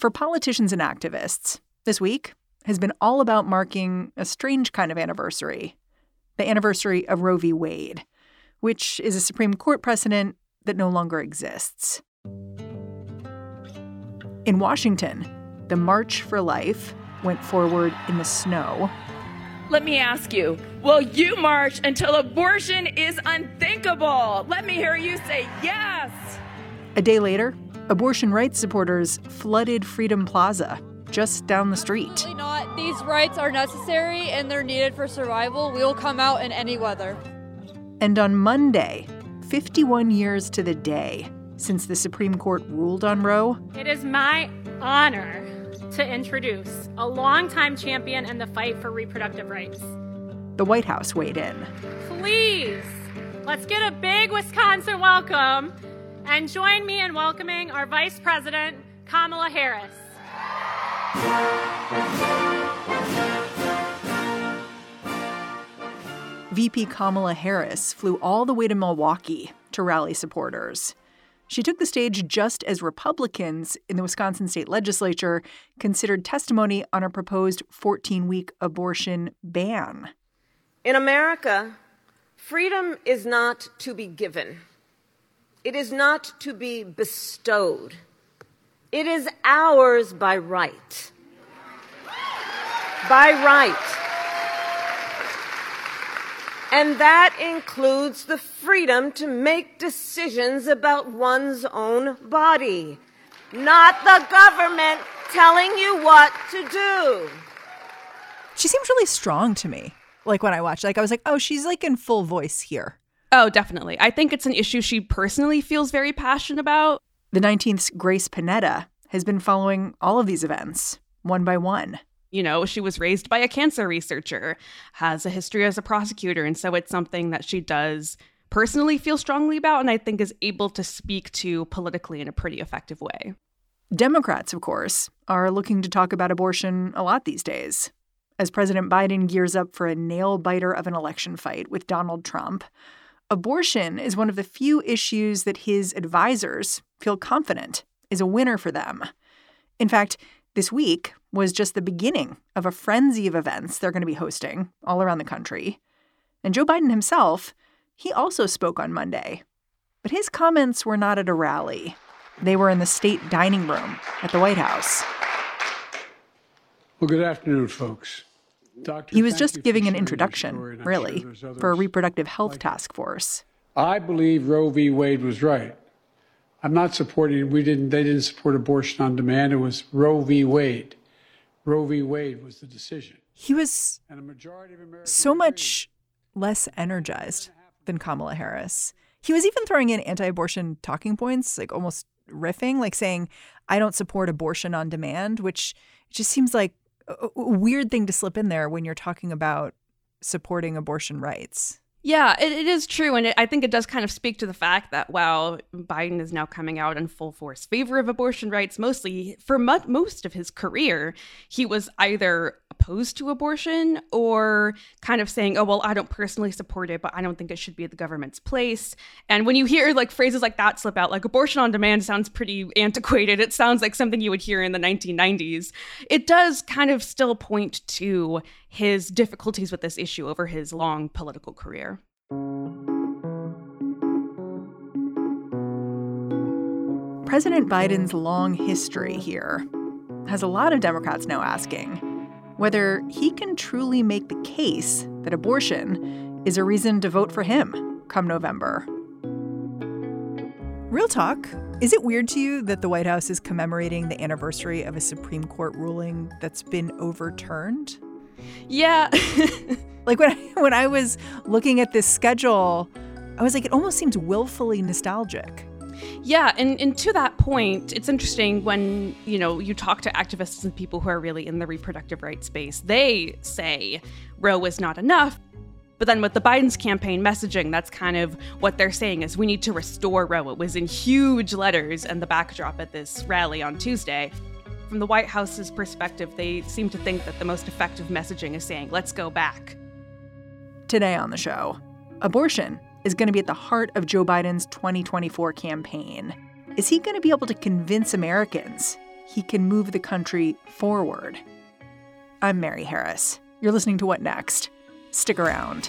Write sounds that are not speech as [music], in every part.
For politicians and activists, this week has been all about marking a strange kind of anniversary the anniversary of Roe v. Wade, which is a Supreme Court precedent that no longer exists. In Washington, the March for Life went forward in the snow. Let me ask you, will you march until abortion is unthinkable? Let me hear you say yes. A day later, abortion rights supporters flooded Freedom Plaza just down the street. Not. These rights are necessary and they're needed for survival. We will come out in any weather. And on Monday, 51 years to the day since the Supreme Court ruled on Roe, it is my honor to introduce a longtime champion in the fight for reproductive rights. The White House weighed in. Please, let's get a big Wisconsin welcome and join me in welcoming our Vice President, Kamala Harris. VP Kamala Harris flew all the way to Milwaukee to rally supporters. She took the stage just as Republicans in the Wisconsin state legislature considered testimony on a proposed 14 week abortion ban. In America, freedom is not to be given, it is not to be bestowed. It is ours by right. By right. And that includes the freedom to make decisions about one's own body, not the government telling you what to do. She seems really strong to me. Like when I watched, like I was like, oh, she's like in full voice here. Oh, definitely. I think it's an issue she personally feels very passionate about. The 19th's Grace Panetta has been following all of these events one by one. You know, she was raised by a cancer researcher, has a history as a prosecutor, and so it's something that she does personally feel strongly about and I think is able to speak to politically in a pretty effective way. Democrats, of course, are looking to talk about abortion a lot these days. As President Biden gears up for a nail biter of an election fight with Donald Trump, abortion is one of the few issues that his advisors feel confident is a winner for them. In fact, this week was just the beginning of a frenzy of events they're going to be hosting all around the country. And Joe Biden himself, he also spoke on Monday. But his comments were not at a rally. They were in the state dining room at the White House. Well, good afternoon, folks. Doctor, he was just giving an introduction, really, sure for a reproductive health like task force. I believe Roe v. Wade was right. I'm not supporting. We didn't. They didn't support abortion on demand. It was Roe v. Wade. Roe v. Wade was the decision. He was so much less energized than Kamala Harris. He was even throwing in anti-abortion talking points, like almost riffing, like saying, "I don't support abortion on demand," which just seems like weird thing to slip in there when you're talking about supporting abortion rights. Yeah, it, it is true. And it, I think it does kind of speak to the fact that while Biden is now coming out in full force favor of abortion rights, mostly for mo- most of his career, he was either opposed to abortion or kind of saying, oh, well, I don't personally support it, but I don't think it should be the government's place. And when you hear like phrases like that slip out, like abortion on demand sounds pretty antiquated. It sounds like something you would hear in the 1990s. It does kind of still point to his difficulties with this issue over his long political career. President Biden's long history here has a lot of Democrats now asking whether he can truly make the case that abortion is a reason to vote for him come November. Real talk, is it weird to you that the White House is commemorating the anniversary of a Supreme Court ruling that's been overturned? Yeah. [laughs] like when I, [laughs] when I was looking at this schedule, I was like, it almost seems willfully nostalgic. Yeah, and, and to that point, it's interesting when, you know, you talk to activists and people who are really in the reproductive rights space, they say Roe is not enough. But then with the Biden's campaign messaging, that's kind of what they're saying is we need to restore Roe. It was in huge letters and the backdrop at this rally on Tuesday. From the White House's perspective, they seem to think that the most effective messaging is saying, let's go back. Today on the show, abortion is going to be at the heart of Joe Biden's 2024 campaign. Is he going to be able to convince Americans he can move the country forward. I'm Mary Harris. You're listening to What Next? Stick around.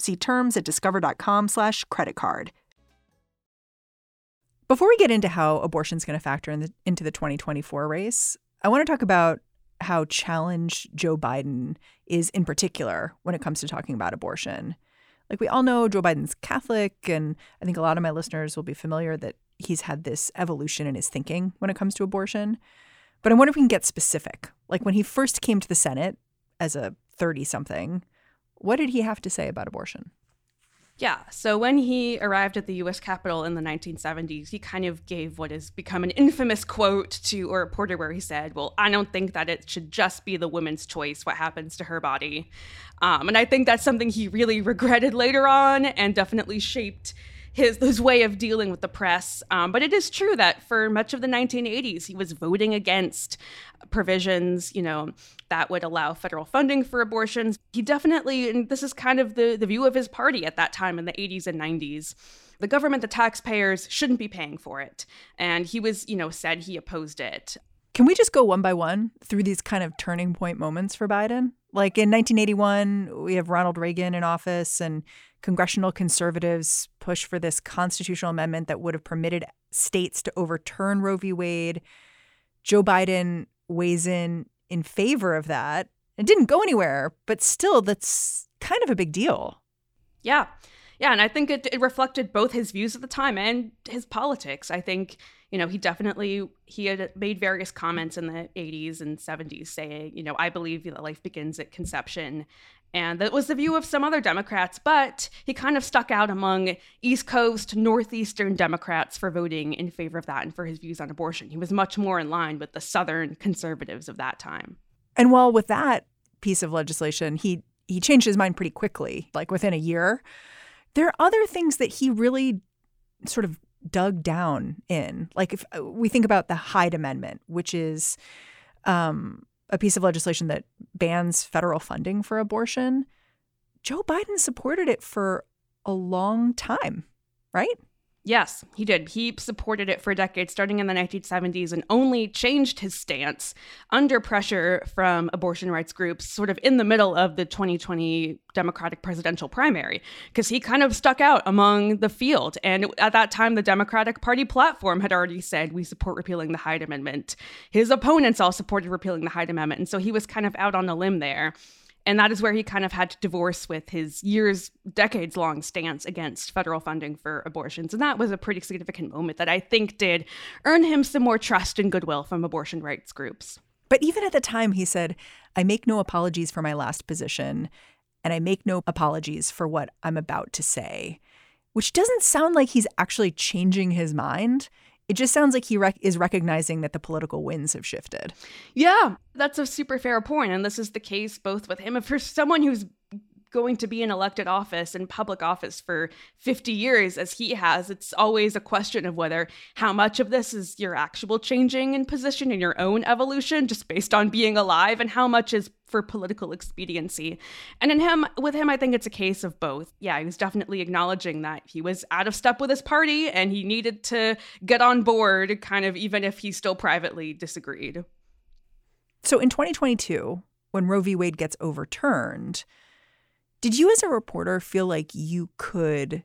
See terms at discover.com slash credit card. Before we get into how abortion is going to factor in the, into the 2024 race, I want to talk about how challenged Joe Biden is in particular when it comes to talking about abortion. Like we all know Joe Biden's Catholic, and I think a lot of my listeners will be familiar that he's had this evolution in his thinking when it comes to abortion. But I wonder if we can get specific. Like when he first came to the Senate as a 30 something, what did he have to say about abortion? Yeah. So when he arrived at the US Capitol in the 1970s, he kind of gave what has become an infamous quote to a reporter where he said, Well, I don't think that it should just be the woman's choice what happens to her body. Um, and I think that's something he really regretted later on and definitely shaped his his way of dealing with the press. Um, but it is true that for much of the 1980s, he was voting against provisions, you know, that would allow federal funding for abortions. He definitely, and this is kind of the, the view of his party at that time in the 80s and 90s. The government, the taxpayers, shouldn't be paying for it. And he was, you know, said he opposed it. Can we just go one by one through these kind of turning point moments for Biden? Like in 1981, we have Ronald Reagan in office, and congressional conservatives push for this constitutional amendment that would have permitted states to overturn Roe v. Wade. Joe Biden weighs in in favor of that. It didn't go anywhere, but still, that's kind of a big deal. Yeah. Yeah. And I think it, it reflected both his views at the time and his politics. I think, you know, he definitely he had made various comments in the 80s and 70s saying, you know, I believe that life begins at conception and that was the view of some other Democrats, but he kind of stuck out among East Coast, Northeastern Democrats for voting in favor of that and for his views on abortion. He was much more in line with the Southern conservatives of that time. And while with that piece of legislation, he he changed his mind pretty quickly, like within a year. There are other things that he really sort of dug down in. Like if we think about the Hyde Amendment, which is um, a piece of legislation that bans federal funding for abortion, Joe Biden supported it for a long time, right? Yes, he did. He supported it for decades, starting in the 1970s, and only changed his stance under pressure from abortion rights groups, sort of in the middle of the 2020 Democratic presidential primary, because he kind of stuck out among the field. And at that time, the Democratic Party platform had already said, we support repealing the Hyde Amendment. His opponents all supported repealing the Hyde Amendment. And so he was kind of out on a limb there. And that is where he kind of had to divorce with his years, decades long stance against federal funding for abortions. And that was a pretty significant moment that I think did earn him some more trust and goodwill from abortion rights groups. But even at the time, he said, I make no apologies for my last position, and I make no apologies for what I'm about to say, which doesn't sound like he's actually changing his mind. It just sounds like he rec- is recognizing that the political winds have shifted. Yeah, that's a super fair point, and this is the case both with him and for someone who's going to be in elected office and public office for 50 years as he has it's always a question of whether how much of this is your actual changing in position in your own evolution just based on being alive and how much is for political expediency. And in him with him i think it's a case of both. Yeah he was definitely acknowledging that he was out of step with his party and he needed to get on board kind of even if he still privately disagreed. So in 2022 when roe v. Wade gets overturned did you, as a reporter, feel like you could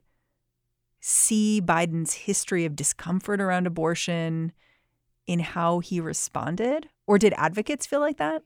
see Biden's history of discomfort around abortion in how he responded? Or did advocates feel like that?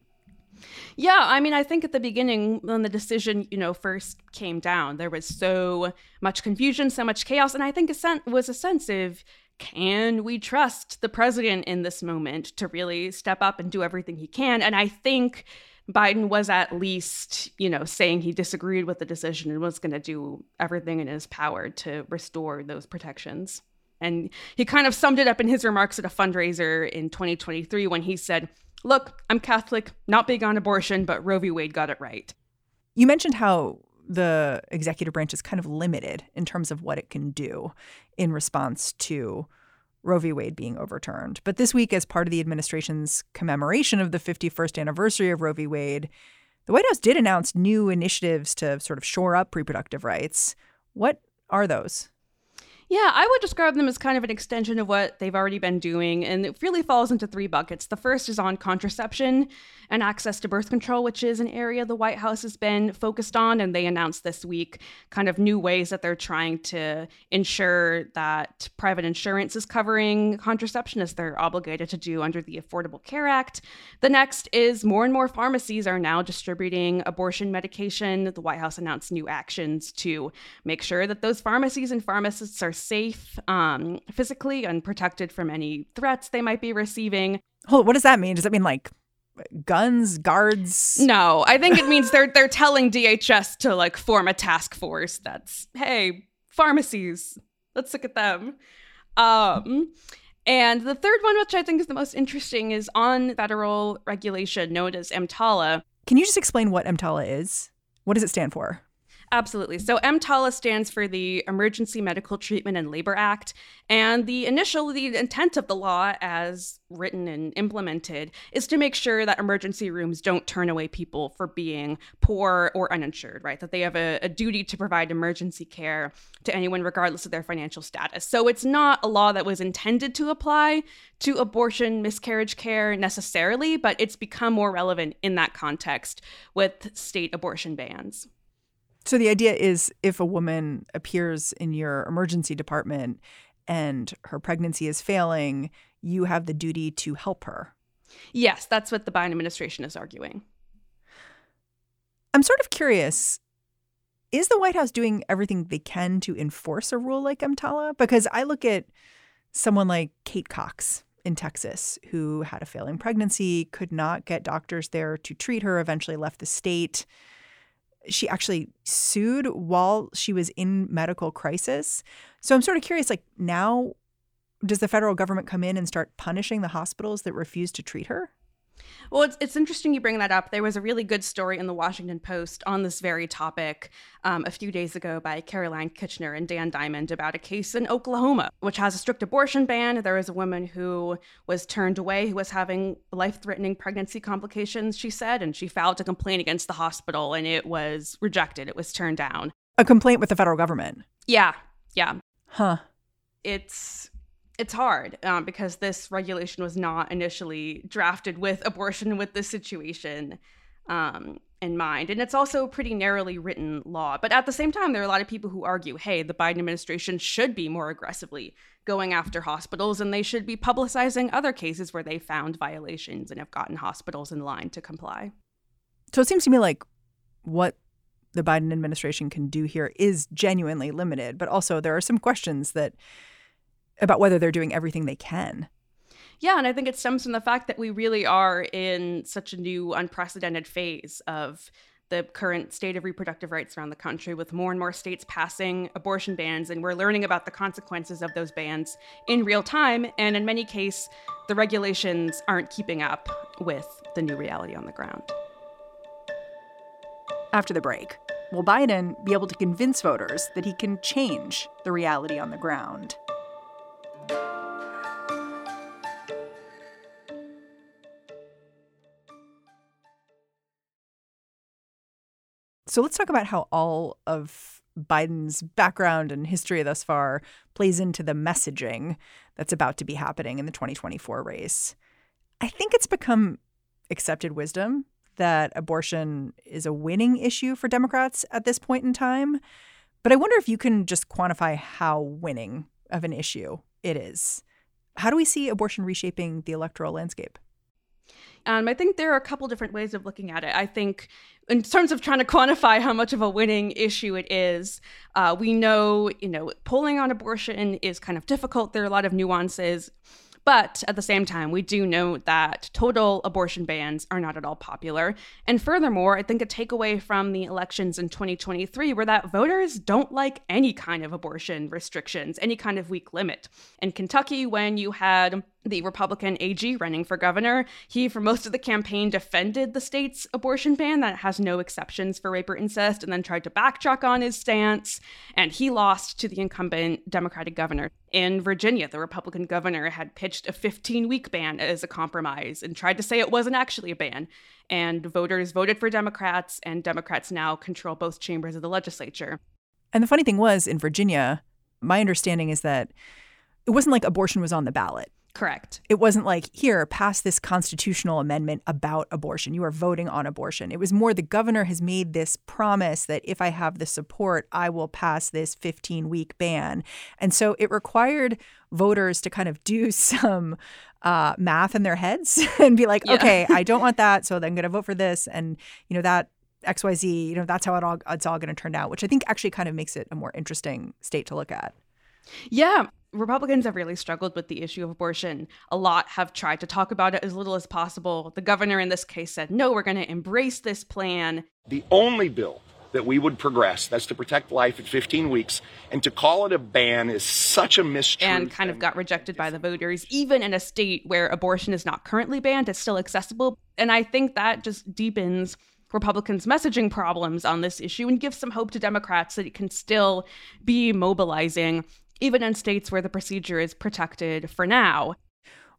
Yeah, I mean, I think at the beginning, when the decision, you know, first came down, there was so much confusion, so much chaos, and I think a sen- was a sense of can we trust the president in this moment to really step up and do everything he can? And I think Biden was at least, you know, saying he disagreed with the decision and was going to do everything in his power to restore those protections. And he kind of summed it up in his remarks at a fundraiser in 2023 when he said, Look, I'm Catholic, not big on abortion, but Roe v. Wade got it right. You mentioned how the executive branch is kind of limited in terms of what it can do in response to Roe v. Wade being overturned. But this week, as part of the administration's commemoration of the 51st anniversary of Roe v. Wade, the White House did announce new initiatives to sort of shore up reproductive rights. What are those? Yeah, I would describe them as kind of an extension of what they've already been doing, and it really falls into three buckets. The first is on contraception and access to birth control, which is an area the White House has been focused on, and they announced this week kind of new ways that they're trying to ensure that private insurance is covering contraception as they're obligated to do under the Affordable Care Act. The next is more and more pharmacies are now distributing abortion medication. The White House announced new actions to make sure that those pharmacies and pharmacists are safe um, physically and protected from any threats they might be receiving. Hold, what does that mean? Does that mean like guns, guards? No, I think it means they're they're telling DHS to like form a task force that's hey pharmacies, let's look at them. Um, and the third one, which I think is the most interesting, is on federal regulation known as EMTALA. Can you just explain what EMTALA is? What does it stand for? Absolutely. So EMTALA stands for the Emergency Medical Treatment and Labor Act. And the initial, the intent of the law as written and implemented is to make sure that emergency rooms don't turn away people for being poor or uninsured, right? That they have a, a duty to provide emergency care to anyone regardless of their financial status. So it's not a law that was intended to apply to abortion, miscarriage care necessarily, but it's become more relevant in that context with state abortion bans. So the idea is if a woman appears in your emergency department and her pregnancy is failing, you have the duty to help her. Yes, that's what the Biden administration is arguing. I'm sort of curious is the White House doing everything they can to enforce a rule like EMTALA? Because I look at someone like Kate Cox in Texas who had a failing pregnancy, could not get doctors there to treat her, eventually left the state she actually sued while she was in medical crisis. So I'm sort of curious like now does the federal government come in and start punishing the hospitals that refuse to treat her? Well, it's, it's interesting you bring that up. There was a really good story in the Washington Post on this very topic um, a few days ago by Caroline Kitchener and Dan Diamond about a case in Oklahoma, which has a strict abortion ban. There was a woman who was turned away who was having life threatening pregnancy complications, she said, and she filed a complaint against the hospital and it was rejected. It was turned down. A complaint with the federal government? Yeah. Yeah. Huh. It's it's hard um, because this regulation was not initially drafted with abortion with this situation um, in mind. And it's also a pretty narrowly written law. But at the same time, there are a lot of people who argue hey, the Biden administration should be more aggressively going after hospitals and they should be publicizing other cases where they found violations and have gotten hospitals in line to comply. So it seems to me like what the Biden administration can do here is genuinely limited, but also there are some questions that about whether they're doing everything they can. Yeah, and I think it stems from the fact that we really are in such a new, unprecedented phase of the current state of reproductive rights around the country, with more and more states passing abortion bans, and we're learning about the consequences of those bans in real time. And in many cases, the regulations aren't keeping up with the new reality on the ground. After the break, will Biden be able to convince voters that he can change the reality on the ground? So let's talk about how all of Biden's background and history thus far plays into the messaging that's about to be happening in the 2024 race. I think it's become accepted wisdom that abortion is a winning issue for Democrats at this point in time. But I wonder if you can just quantify how winning of an issue it is. How do we see abortion reshaping the electoral landscape? Um, I think there are a couple different ways of looking at it. I think, in terms of trying to quantify how much of a winning issue it is, uh, we know, you know, polling on abortion is kind of difficult. There are a lot of nuances. But at the same time, we do know that total abortion bans are not at all popular. And furthermore, I think a takeaway from the elections in 2023 were that voters don't like any kind of abortion restrictions, any kind of week limit. In Kentucky, when you had the Republican AG running for governor. He, for most of the campaign, defended the state's abortion ban that has no exceptions for rape or incest and then tried to backtrack on his stance. And he lost to the incumbent Democratic governor. In Virginia, the Republican governor had pitched a 15 week ban as a compromise and tried to say it wasn't actually a ban. And voters voted for Democrats, and Democrats now control both chambers of the legislature. And the funny thing was, in Virginia, my understanding is that it wasn't like abortion was on the ballot. Correct. It wasn't like, here, pass this constitutional amendment about abortion. You are voting on abortion. It was more the governor has made this promise that if I have the support, I will pass this 15 week ban. And so it required voters to kind of do [laughs] some uh, math in their heads [laughs] and be like, yeah. okay, I don't want that. So I'm going to vote for this. And, you know, that XYZ, you know, that's how it all, it's all going to turn out, which I think actually kind of makes it a more interesting state to look at. Yeah, Republicans have really struggled with the issue of abortion. A lot have tried to talk about it as little as possible. The governor in this case said, no, we're going to embrace this plan. The only bill that we would progress that's to protect life at 15 weeks and to call it a ban is such a mistruth and kind of got rejected by the voters even in a state where abortion is not currently banned it's still accessible and i think that just deepens Republicans' messaging problems on this issue and gives some hope to Democrats that it can still be mobilizing even in states where the procedure is protected for now.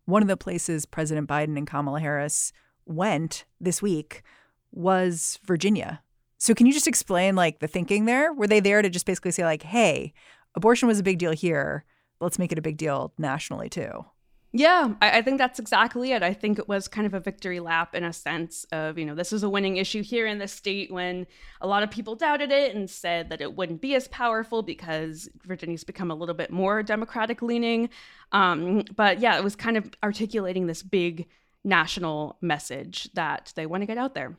One of the places President Biden and Kamala Harris went this week was Virginia. So can you just explain like the thinking there? Were they there to just basically say like, "Hey, abortion was a big deal here. Let's make it a big deal nationally too." Yeah, I, I, think that's exactly it. I think it was kind of a victory lap in a sense of, you know, this is a winning issue here in the state when a lot of people doubted it and said that it wouldn't be as powerful because Virginia's become a little bit more Democratic leaning. Um, but yeah, it was kind of articulating this big national message that they want to get out there.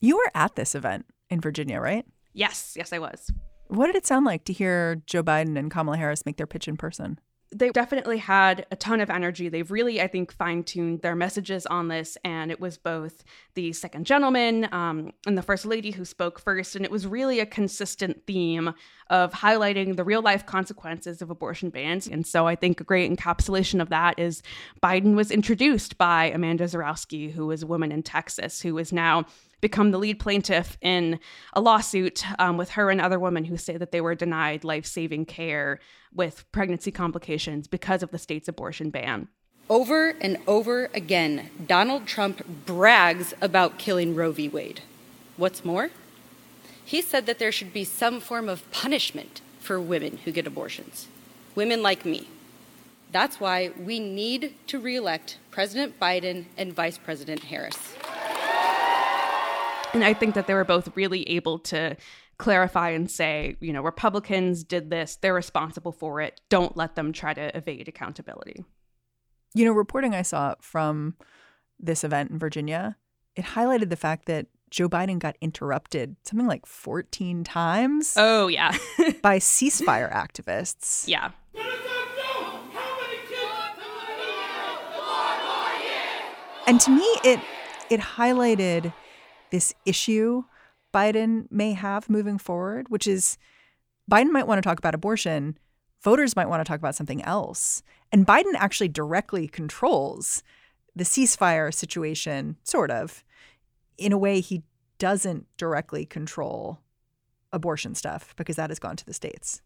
You were at this event in Virginia, right? Yes, yes, I was. What did it sound like to hear Joe Biden and Kamala Harris make their pitch in person? They definitely had a ton of energy. They've really, I think, fine tuned their messages on this. And it was both the second gentleman um, and the first lady who spoke first. And it was really a consistent theme of highlighting the real life consequences of abortion bans. And so I think a great encapsulation of that is Biden was introduced by Amanda Zurawski, who is a woman in Texas who is now become the lead plaintiff in a lawsuit um, with her and other women who say that they were denied life saving care with pregnancy complications because of the state's abortion ban. Over and over again, Donald Trump brags about killing Roe v. Wade. What's more, he said that there should be some form of punishment for women who get abortions, women like me. That's why we need to reelect President Biden and Vice President Harris. And I think that they were both really able to clarify and say, you know, Republicans did this, they're responsible for it. Don't let them try to evade accountability. You know, reporting I saw from this event in Virginia, it highlighted the fact that Joe Biden got interrupted something like 14 times. Oh, yeah. [laughs] by ceasefire activists. Yeah. And to me, it it highlighted this issue Biden may have moving forward, which is Biden might want to talk about abortion. Voters might want to talk about something else. And Biden actually directly controls the ceasefire situation, sort of, in a way he doesn't directly control abortion stuff because that has gone to the states.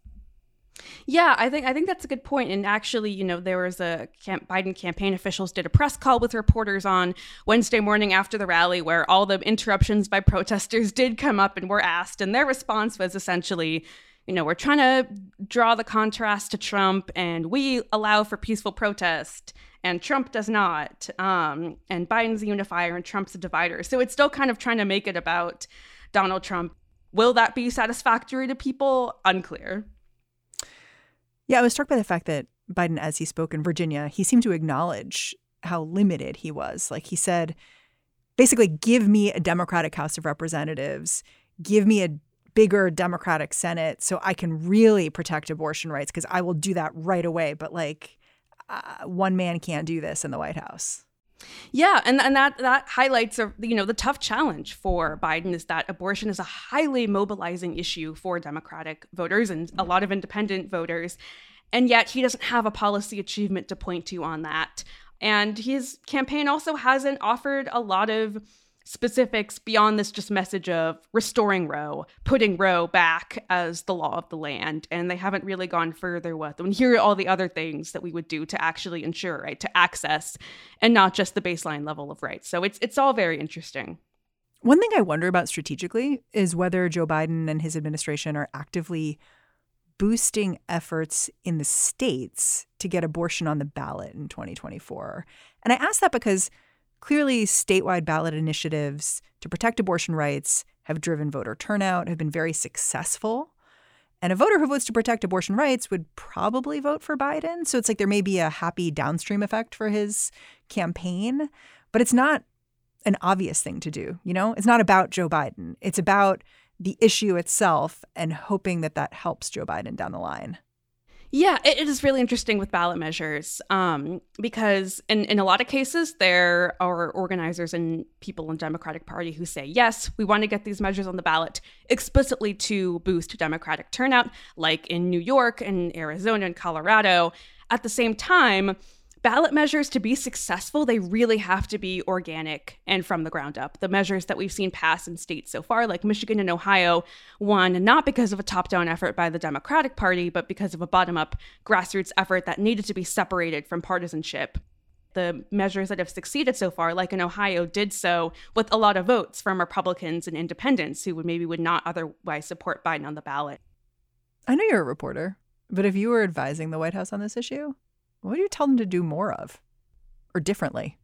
Yeah, I think I think that's a good point. And actually, you know, there was a camp, Biden campaign officials did a press call with reporters on Wednesday morning after the rally, where all the interruptions by protesters did come up and were asked, and their response was essentially, you know, we're trying to draw the contrast to Trump, and we allow for peaceful protest, and Trump does not. Um, and Biden's a unifier, and Trump's a divider. So it's still kind of trying to make it about Donald Trump. Will that be satisfactory to people? Unclear. Yeah, I was struck by the fact that Biden, as he spoke in Virginia, he seemed to acknowledge how limited he was. Like he said, basically, give me a Democratic House of Representatives, give me a bigger Democratic Senate so I can really protect abortion rights because I will do that right away. But like, uh, one man can't do this in the White House. Yeah, and and that that highlights a, you know the tough challenge for Biden is that abortion is a highly mobilizing issue for Democratic voters and a lot of independent voters, and yet he doesn't have a policy achievement to point to on that. And his campaign also hasn't offered a lot of specifics beyond this just message of restoring Roe, putting Roe back as the law of the land. And they haven't really gone further with. And here are all the other things that we would do to actually ensure right to access and not just the baseline level of rights. So it's it's all very interesting. One thing I wonder about strategically is whether Joe Biden and his administration are actively boosting efforts in the states to get abortion on the ballot in 2024. And I ask that because clearly statewide ballot initiatives to protect abortion rights have driven voter turnout, have been very successful. And a voter who votes to protect abortion rights would probably vote for Biden. So it's like there may be a happy downstream effect for his campaign, but it's not an obvious thing to do. You know, it's not about Joe Biden. It's about the issue itself and hoping that that helps Joe Biden down the line. Yeah, it is really interesting with ballot measures um, because in, in a lot of cases, there are organizers and people in Democratic Party who say, yes, we want to get these measures on the ballot explicitly to boost Democratic turnout, like in New York and Arizona and Colorado. At the same time, ballot measures to be successful, they really have to be organic and from the ground up. The measures that we've seen pass in states so far, like Michigan and Ohio, won not because of a top down effort by the Democratic Party, but because of a bottom up grassroots effort that needed to be separated from partisanship. The measures that have succeeded so far, like in Ohio, did so with a lot of votes from Republicans and independents who would maybe would not otherwise support Biden on the ballot. I know you're a reporter, but if you were advising the White House on this issue, what do you tell them to do more of or differently?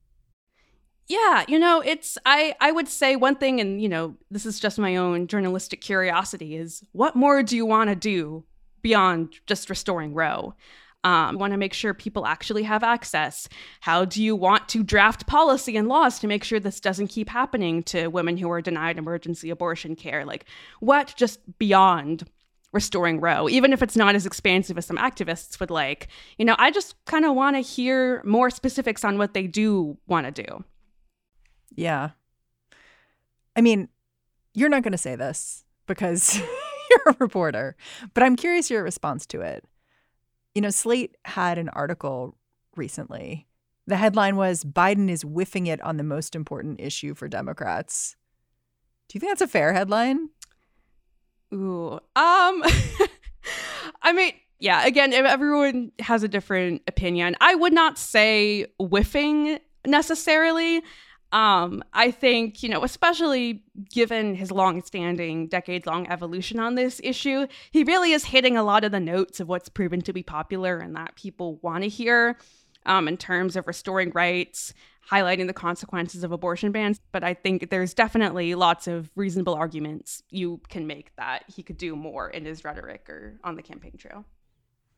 Yeah, you know, it's I I would say one thing and you know, this is just my own journalistic curiosity is what more do you want to do beyond just restoring Roe? Um, want to make sure people actually have access. How do you want to draft policy and laws to make sure this doesn't keep happening to women who are denied emergency abortion care? Like, what just beyond restoring Roe, even if it's not as expansive as some activists would like. You know, I just kind of want to hear more specifics on what they do want to do. Yeah. I mean, you're not going to say this because [laughs] you're a reporter, but I'm curious your response to it. You know, Slate had an article recently. The headline was Biden is whiffing it on the most important issue for Democrats. Do you think that's a fair headline? Ooh. Um [laughs] I mean, yeah, again, everyone has a different opinion. I would not say whiffing necessarily. Um, I think, you know, especially given his long-standing, decades-long evolution on this issue, he really is hitting a lot of the notes of what's proven to be popular and that people want to hear um, in terms of restoring rights, highlighting the consequences of abortion bans. But I think there's definitely lots of reasonable arguments you can make that he could do more in his rhetoric or on the campaign trail.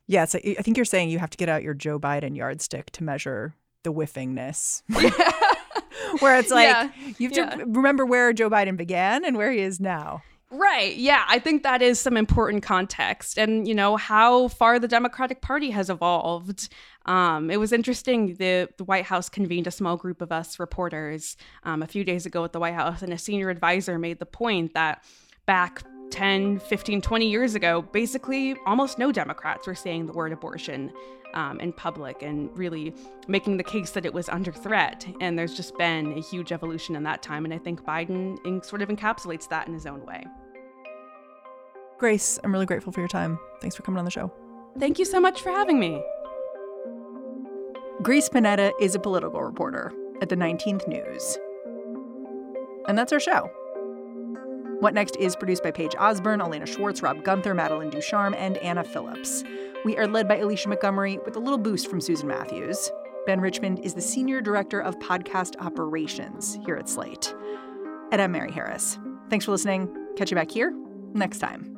Yeah, so I think you're saying you have to get out your Joe Biden yardstick to measure the whiffingness. [laughs] [laughs] where it's like yeah. you have yeah. to remember where Joe Biden began and where he is now. Right. Yeah. I think that is some important context and, you know, how far the Democratic Party has evolved. Um, it was interesting. The, the White House convened a small group of us reporters um, a few days ago at the White House, and a senior advisor made the point that back 10, 15, 20 years ago, basically almost no Democrats were saying the word abortion um, in public and really making the case that it was under threat. And there's just been a huge evolution in that time. And I think Biden in, sort of encapsulates that in his own way. Grace, I'm really grateful for your time. Thanks for coming on the show. Thank you so much for having me. Grace Panetta is a political reporter at the 19th News. And that's our show. What Next is produced by Paige Osborne, Elena Schwartz, Rob Gunther, Madeline Ducharme, and Anna Phillips. We are led by Alicia Montgomery with a little boost from Susan Matthews. Ben Richmond is the Senior Director of Podcast Operations here at Slate. And I'm Mary Harris. Thanks for listening. Catch you back here next time.